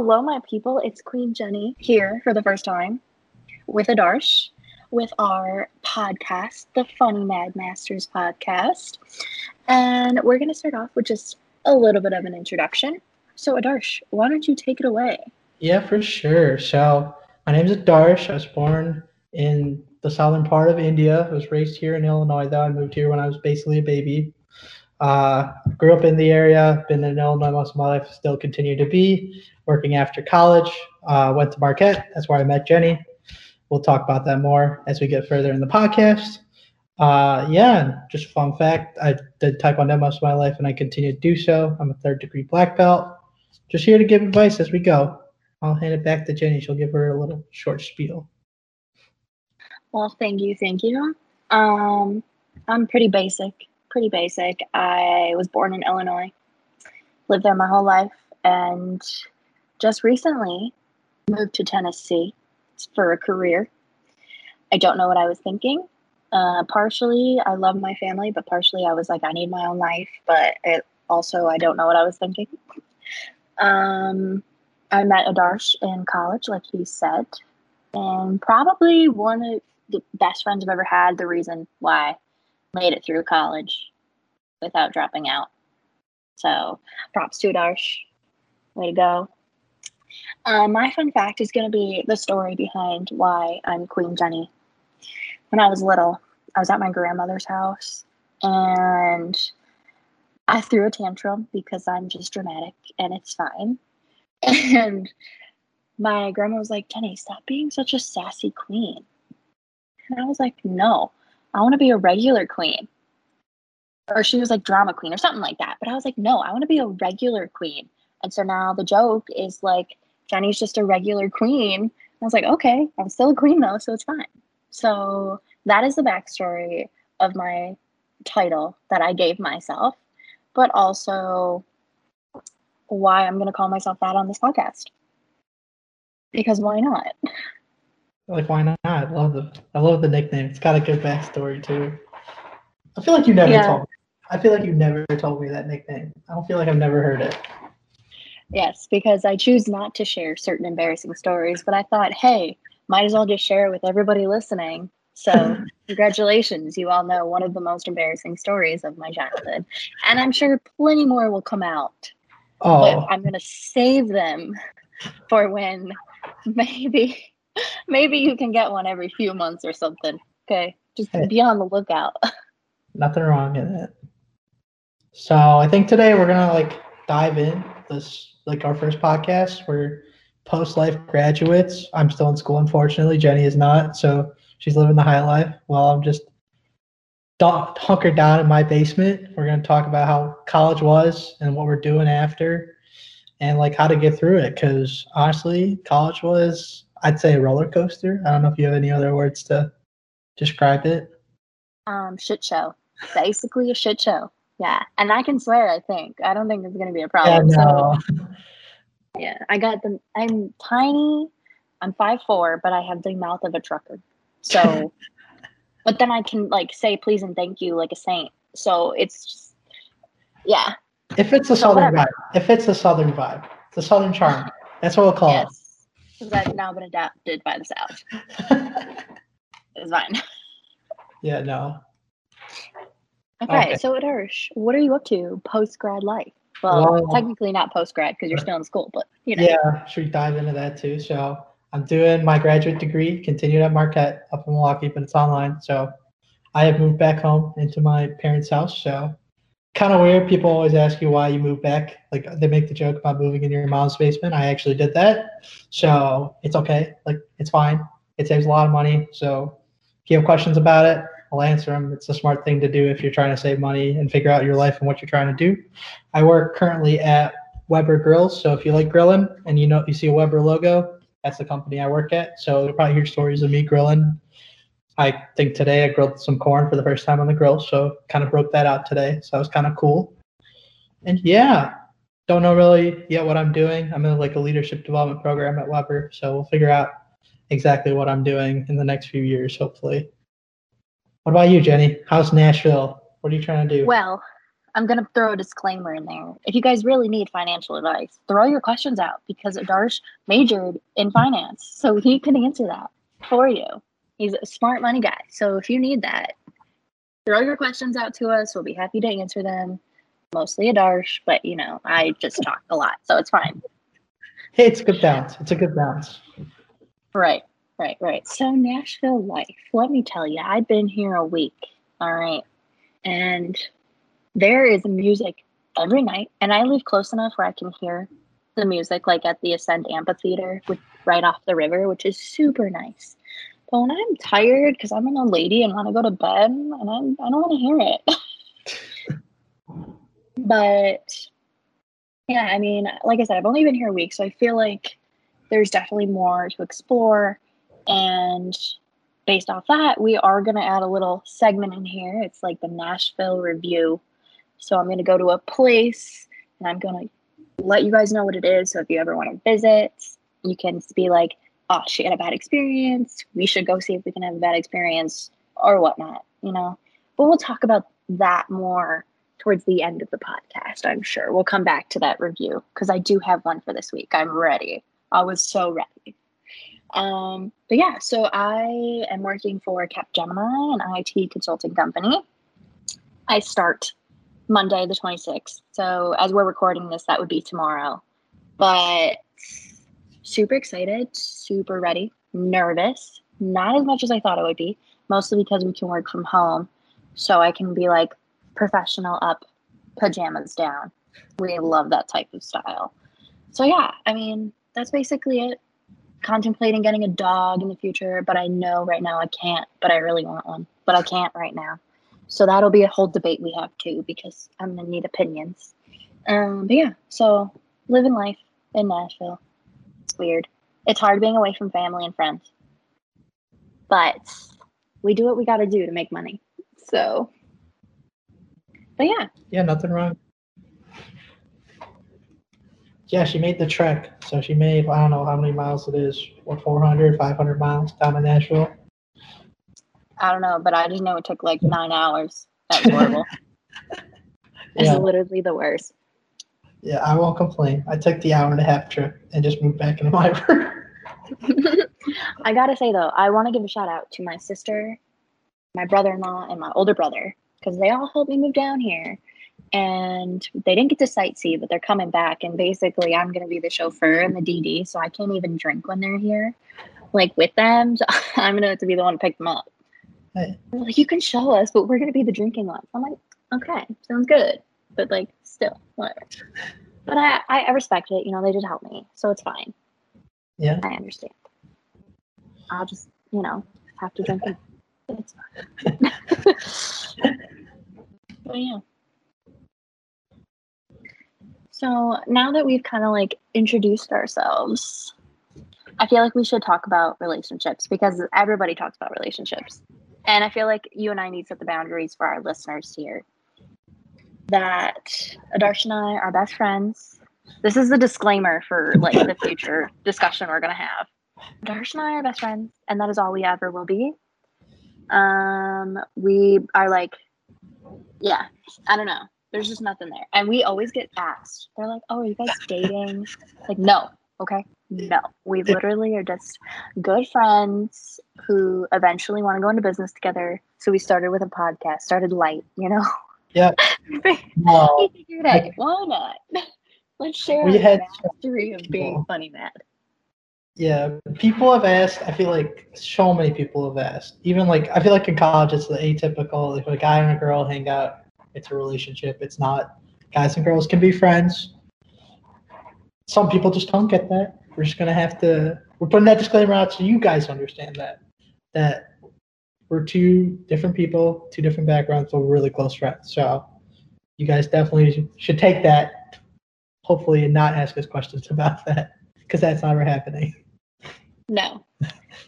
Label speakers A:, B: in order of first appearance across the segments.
A: Hello, my people. It's Queen Jenny here for the first time with Adarsh with our podcast, the Funny Mad Masters podcast. And we're going to start off with just a little bit of an introduction. So, Adarsh, why don't you take it away?
B: Yeah, for sure. So, my name is Adarsh. I was born in the southern part of India. I was raised here in Illinois, though. I moved here when I was basically a baby. Uh, grew up in the area, been in Illinois most of my life, still continue to be. Working after college, uh, went to Marquette. That's where I met Jenny. We'll talk about that more as we get further in the podcast. Uh, yeah, just fun fact I did Taekwondo most of my life and I continue to do so. I'm a third degree black belt. Just here to give advice as we go. I'll hand it back to Jenny. She'll give her a little short spiel.
A: Well, thank you. Thank you. Um, I'm pretty basic pretty basic. I was born in Illinois, lived there my whole life, and just recently moved to Tennessee for a career. I don't know what I was thinking. Uh, partially, I love my family, but partially, I was like, I need my own life. But it also, I don't know what I was thinking. Um, I met Adarsh in college, like he said, and probably one of the best friends I've ever had. The reason why made it through college without dropping out. So props to Adarsh. Way to go. Uh, my fun fact is going to be the story behind why I'm Queen Jenny. When I was little, I was at my grandmother's house and I threw a tantrum because I'm just dramatic and it's fine. And my grandma was like, Jenny, stop being such a sassy queen. And I was like, no, I want to be a regular queen. Or she was like drama queen or something like that. But I was like, no, I want to be a regular queen. And so now the joke is like, Jenny's just a regular queen. I was like, okay, I'm still a queen though, so it's fine. So that is the backstory of my title that I gave myself, but also why I'm going to call myself that on this podcast. Because why not?
B: Like, why not? I love the I love the nickname. It's got a good backstory too. I feel like you never yeah. told me. I feel like you never told me that nickname. I don't feel like I've never heard it.
A: Yes, because I choose not to share certain embarrassing stories, but I thought, hey, might as well just share it with everybody listening. So, congratulations. You all know one of the most embarrassing stories of my childhood. And I'm sure plenty more will come out. Oh. But I'm going to save them for when maybe Maybe you can get one every few months or something. Okay. Just hey. be on the lookout.
B: Nothing wrong in it. So I think today we're gonna like dive in this like our first podcast. We're post life graduates. I'm still in school, unfortunately. Jenny is not, so she's living the high life. Well, I'm just hunkered down in my basement. We're gonna talk about how college was and what we're doing after, and like how to get through it. Because honestly, college was I'd say a roller coaster. I don't know if you have any other words to describe it.
A: Um, shit show. Basically a shit show. Yeah. And I can swear, I think. I don't think it's gonna be a problem. Yeah, no. So yeah. I got the I'm tiny. I'm five four, but I have the mouth of a trucker. So but then I can like say please and thank you like a saint. So it's just yeah.
B: If it's a so southern whatever. vibe. If it's a southern vibe. The southern charm. That's what we'll call yes. it
A: because I've now been adapted by the South. it's fine.
B: Yeah, no.
A: Okay, okay. so Adarsh, what are you up to post grad life? Well, well, technically not post grad because you're still in school, but you know.
B: Yeah, should we dive into that too? So I'm doing my graduate degree, continued at Marquette up in Milwaukee, but it's online. So I have moved back home into my parents' house. So kind of weird. People always ask you why you moved back. Like they make the joke about moving in your mom's basement. I actually did that. So it's okay. Like it's fine. It saves a lot of money. So if you have questions about it, I'll answer them. It's a smart thing to do if you're trying to save money and figure out your life and what you're trying to do. I work currently at Weber Grills. So if you like grilling and you know you see a Weber logo, that's the company I work at. So you'll probably hear stories of me grilling I think today I grilled some corn for the first time on the grill, so kind of broke that out today. So that was kind of cool. And yeah, don't know really yet what I'm doing. I'm in like a leadership development program at Weber, so we'll figure out exactly what I'm doing in the next few years, hopefully. What about you, Jenny? How's Nashville? What are you trying to do?
A: Well, I'm going to throw a disclaimer in there. If you guys really need financial advice, throw your questions out because Adarsh majored in finance. So he can answer that for you. He's a smart money guy. So if you need that, throw your questions out to us. We'll be happy to answer them. Mostly Adarsh, but you know, I just talk a lot, so it's fine.
B: Hey, it's a good balance. It's a good balance.
A: Right, right, right. So Nashville life. Let me tell you, I've been here a week. All right. And there is music every night. And I live close enough where I can hear the music like at the Ascend Amphitheater with right off the river, which is super nice. But when I'm tired because I'm an old lady and want to go to bed and I'm, I don't want to hear it. but yeah, I mean, like I said, I've only been here a week, so I feel like there's definitely more to explore. And based off that, we are going to add a little segment in here. It's like the Nashville review. So I'm going to go to a place and I'm going to let you guys know what it is. So if you ever want to visit, you can be like, oh, she had a bad experience. We should go see if we can have a bad experience or whatnot, you know? But we'll talk about that more towards the end of the podcast, I'm sure. We'll come back to that review because I do have one for this week. I'm ready. I was so ready. Um, but yeah, so I am working for Capgemini, an IT consulting company. I start Monday, the 26th. So as we're recording this, that would be tomorrow. But super excited, super ready, nervous, not as much as I thought it would be, mostly because we can work from home. So I can be like, professional up, pajamas down. We love that type of style. So yeah, I mean, that's basically it. Contemplating getting a dog in the future, but I know right now I can't, but I really want one, but I can't right now. So that'll be a whole debate we have too, because I'm gonna need opinions. Um, but yeah, so living life in Nashville. It's weird. It's hard being away from family and friends, but we do what we got to do to make money. So but yeah.
B: Yeah, nothing wrong. Yeah, she made the trek. So she made, I don't know how many miles it is, what, 400, 500 miles down in Nashville?
A: I don't know, but I just know it took like nine hours. That's horrible. it's yeah. literally the worst.
B: Yeah, I won't complain. I took the hour and a half trip and just moved back into my room.
A: I gotta say though, I want to give a shout out to my sister, my brother in law, and my older brother because they all helped me move down here. And they didn't get to sightsee, but they're coming back. And basically, I'm going to be the chauffeur and the DD, so I can't even drink when they're here, like with them. So I'm going to have to be the one to pick them up. Like, you can show us, but we're going to be the drinking one. I'm like, okay, sounds good. But like, still, whatever. But I, I respect it. You know, they did help me, so it's fine.
B: Yeah.
A: I understand. I'll just, you know, have to drink it. It's fine. Oh yeah. So now that we've kind of like introduced ourselves, I feel like we should talk about relationships because everybody talks about relationships. And I feel like you and I need to set the boundaries for our listeners here. That Adarsh and I are best friends. This is the disclaimer for like the future discussion we're gonna have. Adarsh and I are best friends, and that is all we ever will be. Um, we are like yeah, I don't know. There's just nothing there. And we always get asked, they're like, oh, are you guys dating? like, no, okay? No. We literally are just good friends who eventually want to go into business together. So we started with a podcast, started light, you know?
B: Yeah.
A: no. Why not? Let's share we had history of being funny mad.
B: Yeah, people have asked. I feel like so many people have asked. Even like I feel like in college, it's the atypical. If a guy and a girl hang out, it's a relationship. It's not. Guys and girls can be friends. Some people just don't get that. We're just gonna have to. We're putting that disclaimer out so you guys understand that that we're two different people, two different backgrounds, but we're really close friends. So you guys definitely should take that. Hopefully, and not ask us questions about that because that's never happening.
A: No,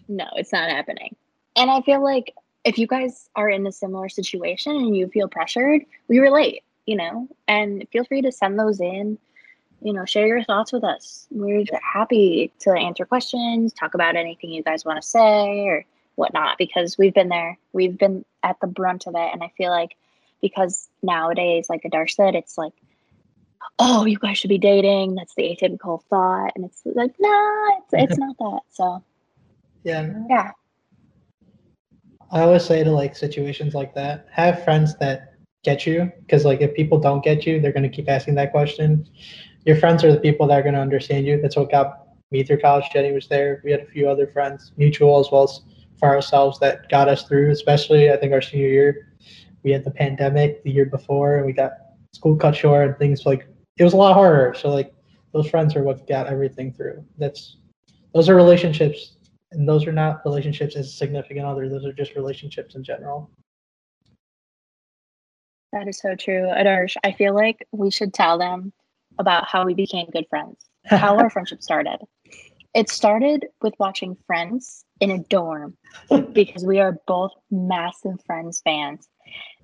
A: no, it's not happening. And I feel like if you guys are in a similar situation and you feel pressured, we relate, you know, and feel free to send those in. You know, share your thoughts with us. We're happy to answer questions, talk about anything you guys want to say or whatnot, because we've been there. We've been at the brunt of it. And I feel like because nowadays, like Adarsh said, it's like, oh, you guys should be dating. That's the atypical thought, and it's like, nah, it's it's not that. So
B: Yeah.
A: yeah,
B: I always say to like situations like that, have friends that get you. Because like if people don't get you, they're gonna keep asking that question. Your friends are the people that are gonna understand you. That's what got me through college. Jenny was there. We had a few other friends, mutual as well as for ourselves, that got us through. Especially I think our senior year, we had the pandemic the year before, and we got school cut short and things like it was a lot harder. So like those friends are what got everything through. That's those are relationships and those are not relationships as significant other. Those are just relationships in general.
A: that is so true, Adarsh. I feel like we should tell them about how we became good friends, how our friendship started. It started with watching Friends in a dorm because we are both massive Friends fans.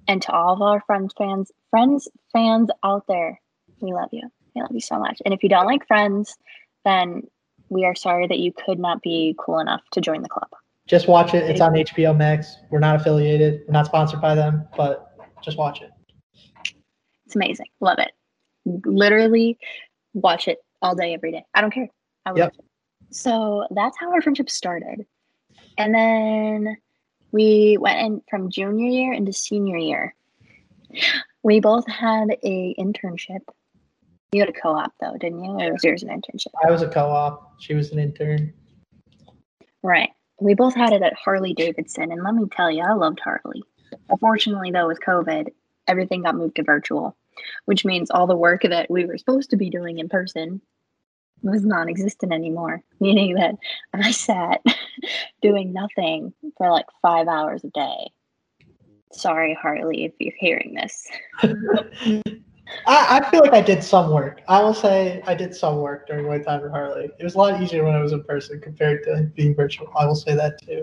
A: And to all of our Friends fans, Friends fans out there, we love you. We love you so much. And if you don't like Friends, then we are sorry that you could not be cool enough to join the club.
B: Just watch it. It's on HBO Max. We're not affiliated. We're not sponsored by them, but just watch it.
A: It's amazing. Love it. Literally watch it all day, every day. I don't care. I
B: Yep.
A: So that's how our friendship started. And then we went in from junior year into senior year. We both had a internship. You had a co-op though, didn't you? Or was yours an internship?
B: I was a co-op. She was an intern.
A: Right. We both had it at Harley Davidson, and let me tell you, I loved Harley. Unfortunately, though, with COVID, everything got moved to virtual, which means all the work that we were supposed to be doing in person was non existent anymore, meaning that I sat doing nothing for like five hours a day. Sorry, Harley, if you're hearing this.
B: I, I feel like I did some work. I will say I did some work during my time at Harley. It was a lot easier when I was in person compared to being virtual. I will say that too.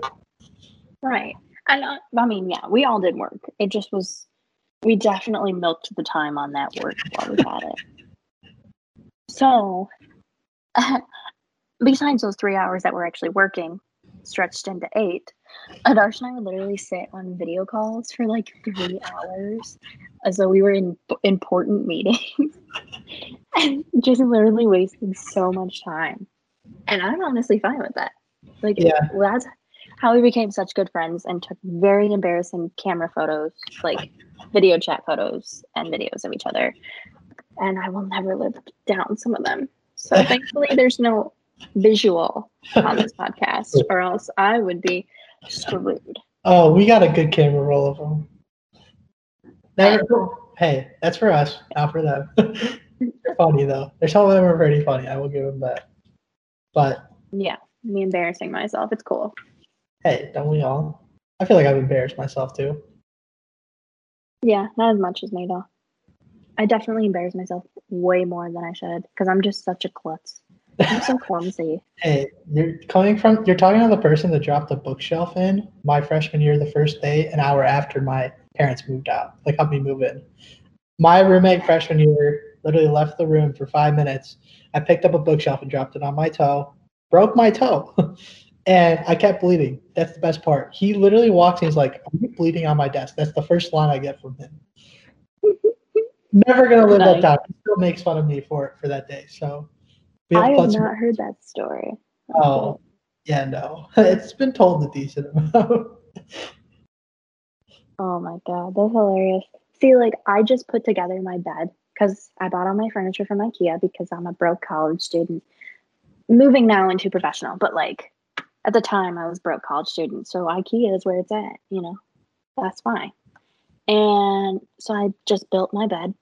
A: Right. And uh, I mean, yeah, we all did work. It just was, we definitely milked the time on that work while we had it. So, besides those three hours that we're actually working, stretched into eight, Adarsh and I would literally sit on video calls for like three hours as though we were in important meetings and just literally wasting so much time. And I'm honestly fine with that. Like,
B: Yeah.
A: that's how we became such good friends and took very embarrassing camera photos, like video chat photos and videos of each other. And I will never live down some of them. So thankfully, there's no visual on this podcast, or else I would be screwed.
B: Oh, we got a good camera roll of them. Never, hey, that's for us, not for them. They're funny though. There's some of them are pretty funny. I will give them that. But
A: Yeah, me embarrassing myself. It's cool.
B: hey, don't we all? I feel like I've embarrassed myself too.
A: Yeah, not as much as me though. I definitely embarrass myself way more than I should because I'm just such a klutz. I'm so clumsy.
B: Hey, you're coming from you're talking to the person that dropped the bookshelf in my freshman year the first day, an hour after my parents moved out. Like helped me move in. My roommate freshman year literally left the room for five minutes. I picked up a bookshelf and dropped it on my toe, broke my toe, and I kept bleeding. That's the best part. He literally walks and he's like, I'm bleeding on my desk. That's the first line I get from him. Never gonna live that down. He still makes fun of me for it for that day. So we
A: I have not heard that story.
B: Oh, yeah, no. It's been told a decent amount.
A: Oh my god, that's hilarious. See, like I just put together my bed because I bought all my furniture from IKEA because I'm a broke college student. Moving now into professional, but like at the time I was broke college student, so IKEA is where it's at, you know. That's fine. And so I just built my bed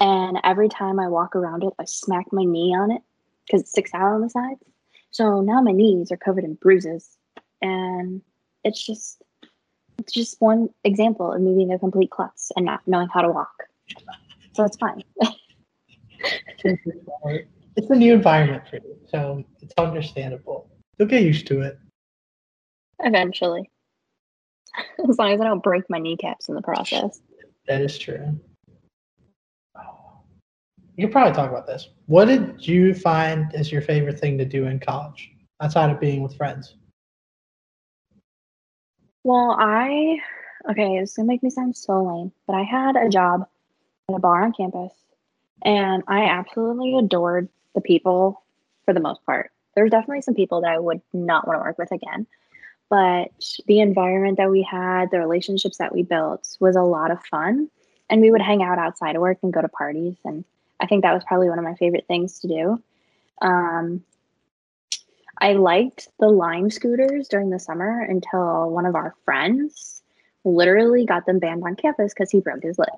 A: and every time I walk around it, I smack my knee on it because it sticks out on the sides. So now my knees are covered in bruises and it's just it's just one example of me being a complete klutz and not knowing how to walk. So it's fine.
B: it's a new environment for you, so it's understandable. You'll get used to it.
A: Eventually. As long as I don't break my kneecaps in the process.
B: That is true. You could probably talk about this. What did you find is your favorite thing to do in college outside of being with friends?
A: Well, I okay, it's gonna make me sound so lame, but I had a job at a bar on campus, and I absolutely adored the people for the most part. There's definitely some people that I would not want to work with again, but the environment that we had, the relationships that we built was a lot of fun. And we would hang out outside of work and go to parties. And I think that was probably one of my favorite things to do. Um, I liked the Lime scooters during the summer until one of our friends literally got them banned on campus because he broke his leg.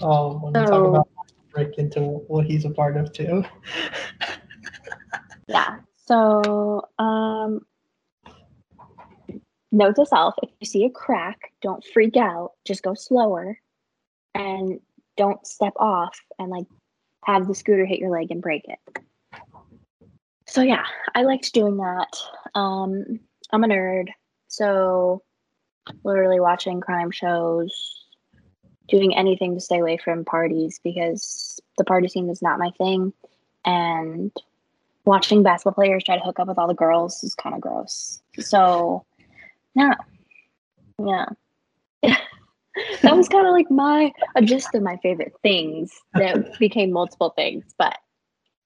B: Oh, when so, we talk about break into what he's a part of too.
A: yeah. So, um, note to self if you see a crack, don't freak out, just go slower and don't step off and like have the scooter hit your leg and break it. So yeah, I liked doing that. Um, I'm a nerd, so literally watching crime shows, doing anything to stay away from parties because the party scene is not my thing, and watching basketball players try to hook up with all the girls is kind of gross. So yeah. Yeah. that was kind of like my a gist of my favorite things that became multiple things. But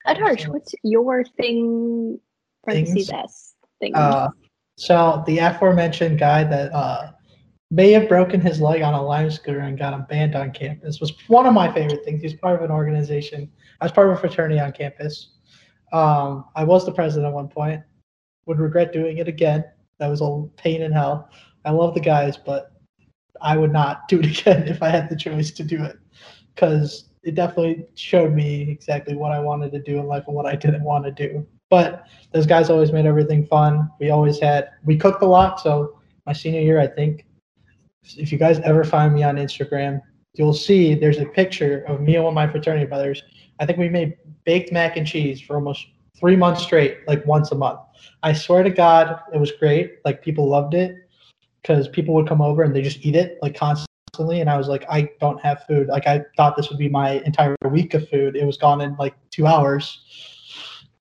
A: Adarsh, what's your thing parentheses S thing?
B: Uh, so the aforementioned guy that uh, may have broken his leg on a lime scooter and got him banned on campus was one of my favorite things. He's part of an organization. I was part of a fraternity on campus. Um, I was the president at one point. Would regret doing it again. That was a pain in hell. I love the guys, but I would not do it again if I had the choice to do it because it definitely showed me exactly what I wanted to do in life and what I didn't want to do. But those guys always made everything fun. We always had, we cooked a lot. So my senior year, I think, if you guys ever find me on Instagram, you'll see there's a picture of me and one of my fraternity brothers. I think we made baked mac and cheese for almost three months straight, like once a month. I swear to God, it was great. Like people loved it because people would come over and they just eat it like constantly. And I was like, I don't have food. Like I thought this would be my entire week of food. It was gone in like two hours.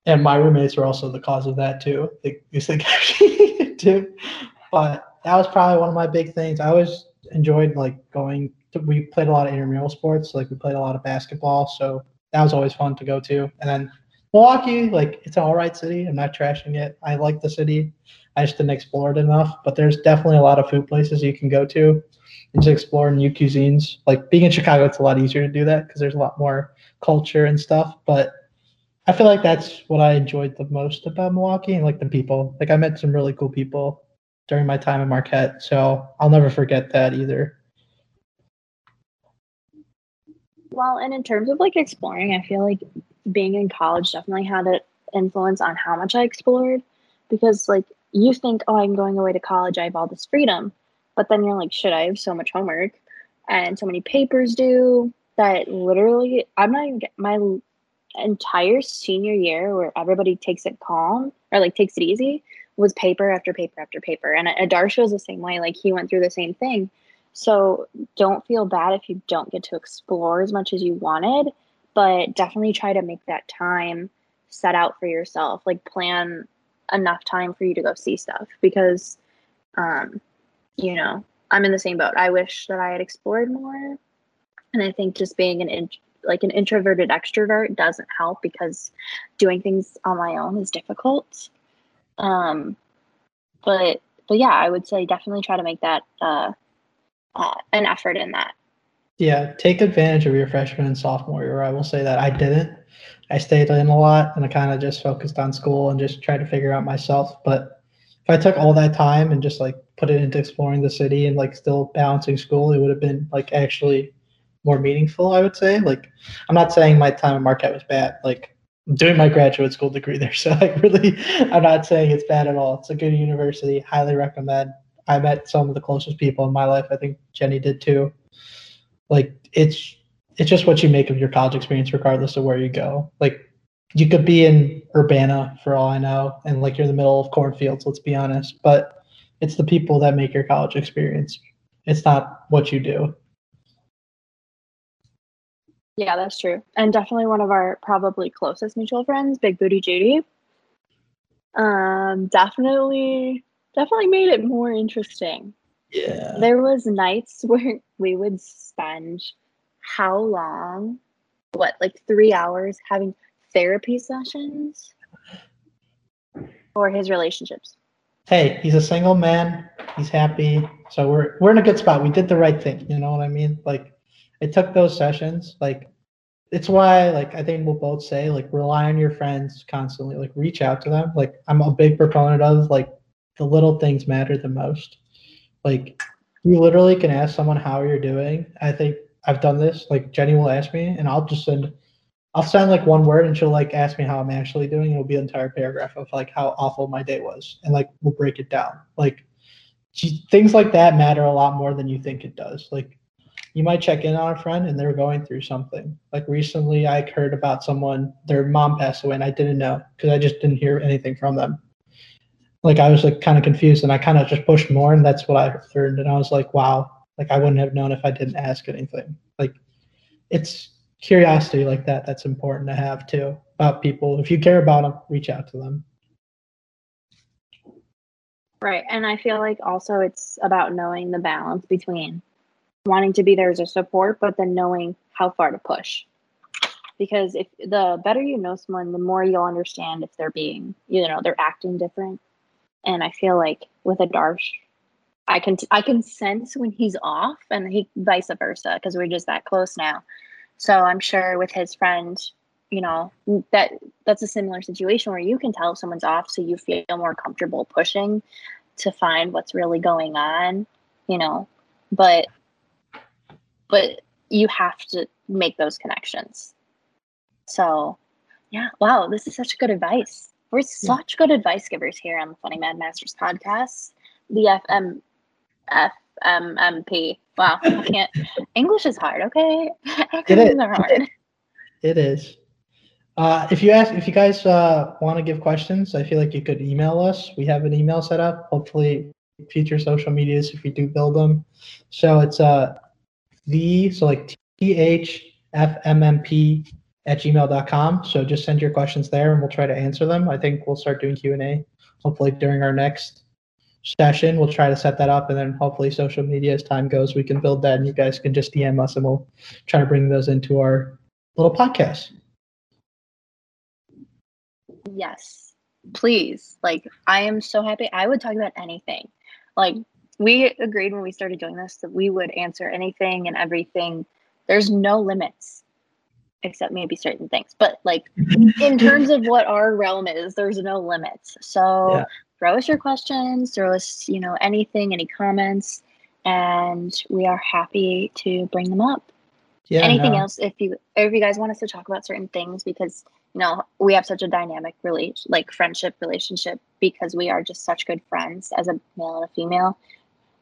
B: And my roommates were also the cause of that too. They actually too. But that was probably one of my big things. I always enjoyed like going to, we played a lot of intramural sports. Like we played a lot of basketball. So that was always fun to go to. And then Milwaukee, like it's an all right city. I'm not trashing it. I like the city. I just didn't explore it enough. But there's definitely a lot of food places you can go to and just explore new cuisines. Like being in Chicago, it's a lot easier to do that because there's a lot more culture and stuff. But I feel like that's what I enjoyed the most about Milwaukee and like the people. Like I met some really cool people during my time at Marquette, so I'll never forget that either.
A: Well, and in terms of like exploring, I feel like being in college definitely had an influence on how much I explored because like you think, oh, I'm going away to college, I have all this freedom. But then you're like, should I have so much homework and so many papers due that literally I'm not even my entire senior year where everybody takes it calm or like takes it easy was paper after paper after paper. And Adarsh was the same way. Like he went through the same thing. So don't feel bad if you don't get to explore as much as you wanted but definitely try to make that time set out for yourself like plan enough time for you to go see stuff because um you know i'm in the same boat i wish that i had explored more and i think just being an in, like an introverted extrovert doesn't help because doing things on my own is difficult um but but yeah i would say definitely try to make that uh, uh an effort in that
B: yeah, take advantage of your freshman and sophomore year. I will say that I didn't. I stayed in a lot and I kind of just focused on school and just tried to figure out myself. But if I took all that time and just like put it into exploring the city and like still balancing school, it would have been like actually more meaningful, I would say. Like, I'm not saying my time at Marquette was bad. Like, I'm doing my graduate school degree there. So, like, really, I'm not saying it's bad at all. It's a good university. Highly recommend. I met some of the closest people in my life. I think Jenny did too like it's it's just what you make of your college experience regardless of where you go. Like you could be in urbana for all i know and like you're in the middle of cornfields let's be honest but it's the people that make your college experience. It's not what you do.
A: Yeah that's true. And definitely one of our probably closest mutual friends big booty judy um definitely definitely made it more interesting.
B: Yeah.
A: There was nights where we would spend how long? What, like three hours having therapy sessions for his relationships.
B: Hey, he's a single man. He's happy. So we're we're in a good spot. We did the right thing. You know what I mean? Like it took those sessions. Like it's why like I think we'll both say like rely on your friends constantly. Like reach out to them. Like I'm a big proponent of like the little things matter the most. Like you literally can ask someone how you're doing. I think I've done this. Like Jenny will ask me, and I'll just send, I'll send like one word, and she'll like ask me how I'm actually doing. It'll be an entire paragraph of like how awful my day was, and like we'll break it down. Like things like that matter a lot more than you think it does. Like you might check in on a friend, and they're going through something. Like recently, I heard about someone their mom passed away, and I didn't know because I just didn't hear anything from them like I was like kind of confused and I kind of just pushed more and that's what I learned and I was like wow like I wouldn't have known if I didn't ask anything. Like it's curiosity like that that's important to have too about people. If you care about them, reach out to them.
A: Right. And I feel like also it's about knowing the balance between wanting to be there as a support, but then knowing how far to push. Because if the better you know someone, the more you'll understand if they're being, you know, they're acting different. And I feel like with Adarsh, I can I can sense when he's off, and he vice versa because we're just that close now. So I'm sure with his friend, you know that that's a similar situation where you can tell if someone's off, so you feel more comfortable pushing to find what's really going on, you know. But but you have to make those connections. So yeah, wow, this is such good advice. We're such good advice givers here on the Funny Mad Masters podcast. The FM FMMP. Wow, I can't. English is hard. Okay, acronyms are hard.
B: It is. Uh, if you ask, if you guys uh, want to give questions, I feel like you could email us. We have an email set up. Hopefully, future social medias if we do build them. So it's uh the so like t h f m m p at gmail.com. So just send your questions there, and we'll try to answer them. I think we'll start doing Q and A. Hopefully during our next session. We'll try to set that up, and then hopefully social media as time goes, we can build that, and you guys can just DM us, and we'll try to bring those into our little podcast.
A: Yes, please. Like I am so happy. I would talk about anything. Like we agreed when we started doing this that we would answer anything and everything. There's no limits except maybe certain things. But like in terms of what our realm is, there's no limits. So yeah throw us your questions, throw us, you know, anything, any comments, and we are happy to bring them up. Yeah, anything no. else if you if you guys want us to talk about certain things because you know we have such a dynamic relate like friendship relationship because we are just such good friends as a male and a female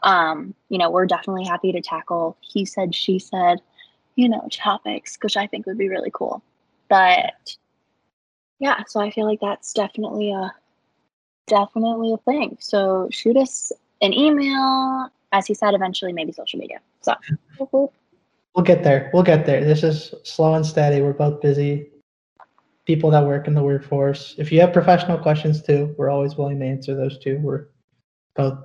A: um you know we're definitely happy to tackle he said she said you know topics which i think would be really cool but yeah so i feel like that's definitely a definitely a thing. So shoot us an email, as he said, eventually maybe social media. So
B: we'll get there. We'll get there. This is slow and steady. We're both busy people that work in the workforce. If you have professional questions too, we're always willing to answer those too. We're both,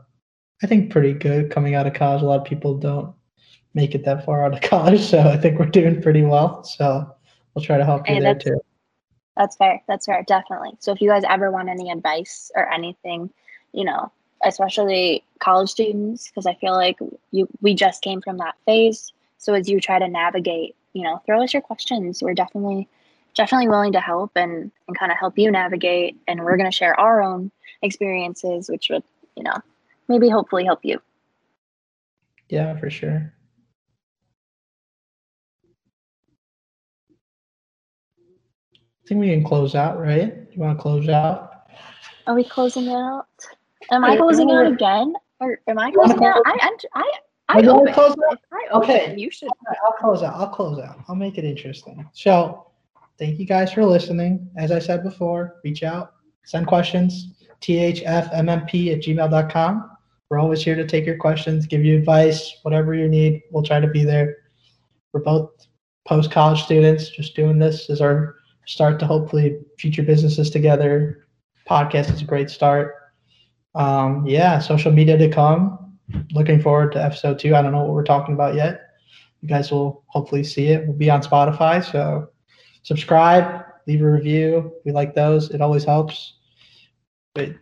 B: I think, pretty good coming out of college. A lot of people don't make it that far out of college, so I think we're doing pretty well. So we'll try to help you hey, there too.
A: That's fair. That's fair. Definitely. So if you guys ever want any advice or anything, you know, especially college students, because I feel like you we just came from that phase. So as you try to navigate, you know, throw us your questions. We're definitely definitely willing to help and, and kind of help you navigate. And we're gonna share our own experiences, which would, you know, maybe hopefully help you.
B: Yeah, for sure. Think we can close out, right? You want to close out?
A: Are we closing out? Am I closing out again? Or am I closing out? I, I, I, I open. Close out? I open. Okay. You should.
B: I'll close out. I'll close out. I'll make it interesting. So, thank you guys for listening. As I said before, reach out, send questions, thfmmp at gmail.com. We're always here to take your questions, give you advice, whatever you need. We'll try to be there. We're both post college students, just doing this as our start to hopefully future businesses together. Podcast is a great start. Um, yeah, social media to come. looking forward to episode two. I don't know what we're talking about yet. You guys will hopefully see it. We'll be on Spotify, so subscribe, leave a review. We like those. It always helps. It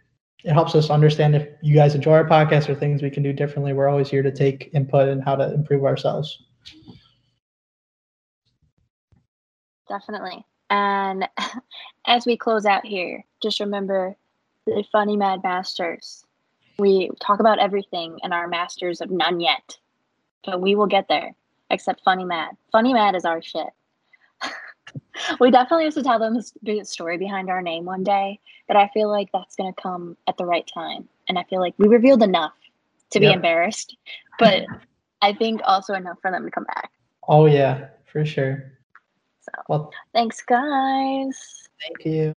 B: helps us understand if you guys enjoy our podcast or things we can do differently. We're always here to take input and how to improve ourselves.
A: Definitely. And as we close out here, just remember the funny mad masters. We talk about everything and our masters of none yet. But we will get there, except funny mad. Funny mad is our shit. we definitely have to tell them the story behind our name one day, but I feel like that's going to come at the right time. And I feel like we revealed enough to yep. be embarrassed, but I think also enough for them to come back.
B: Oh, yeah, for sure.
A: So, well, thanks, guys.
B: Thank you.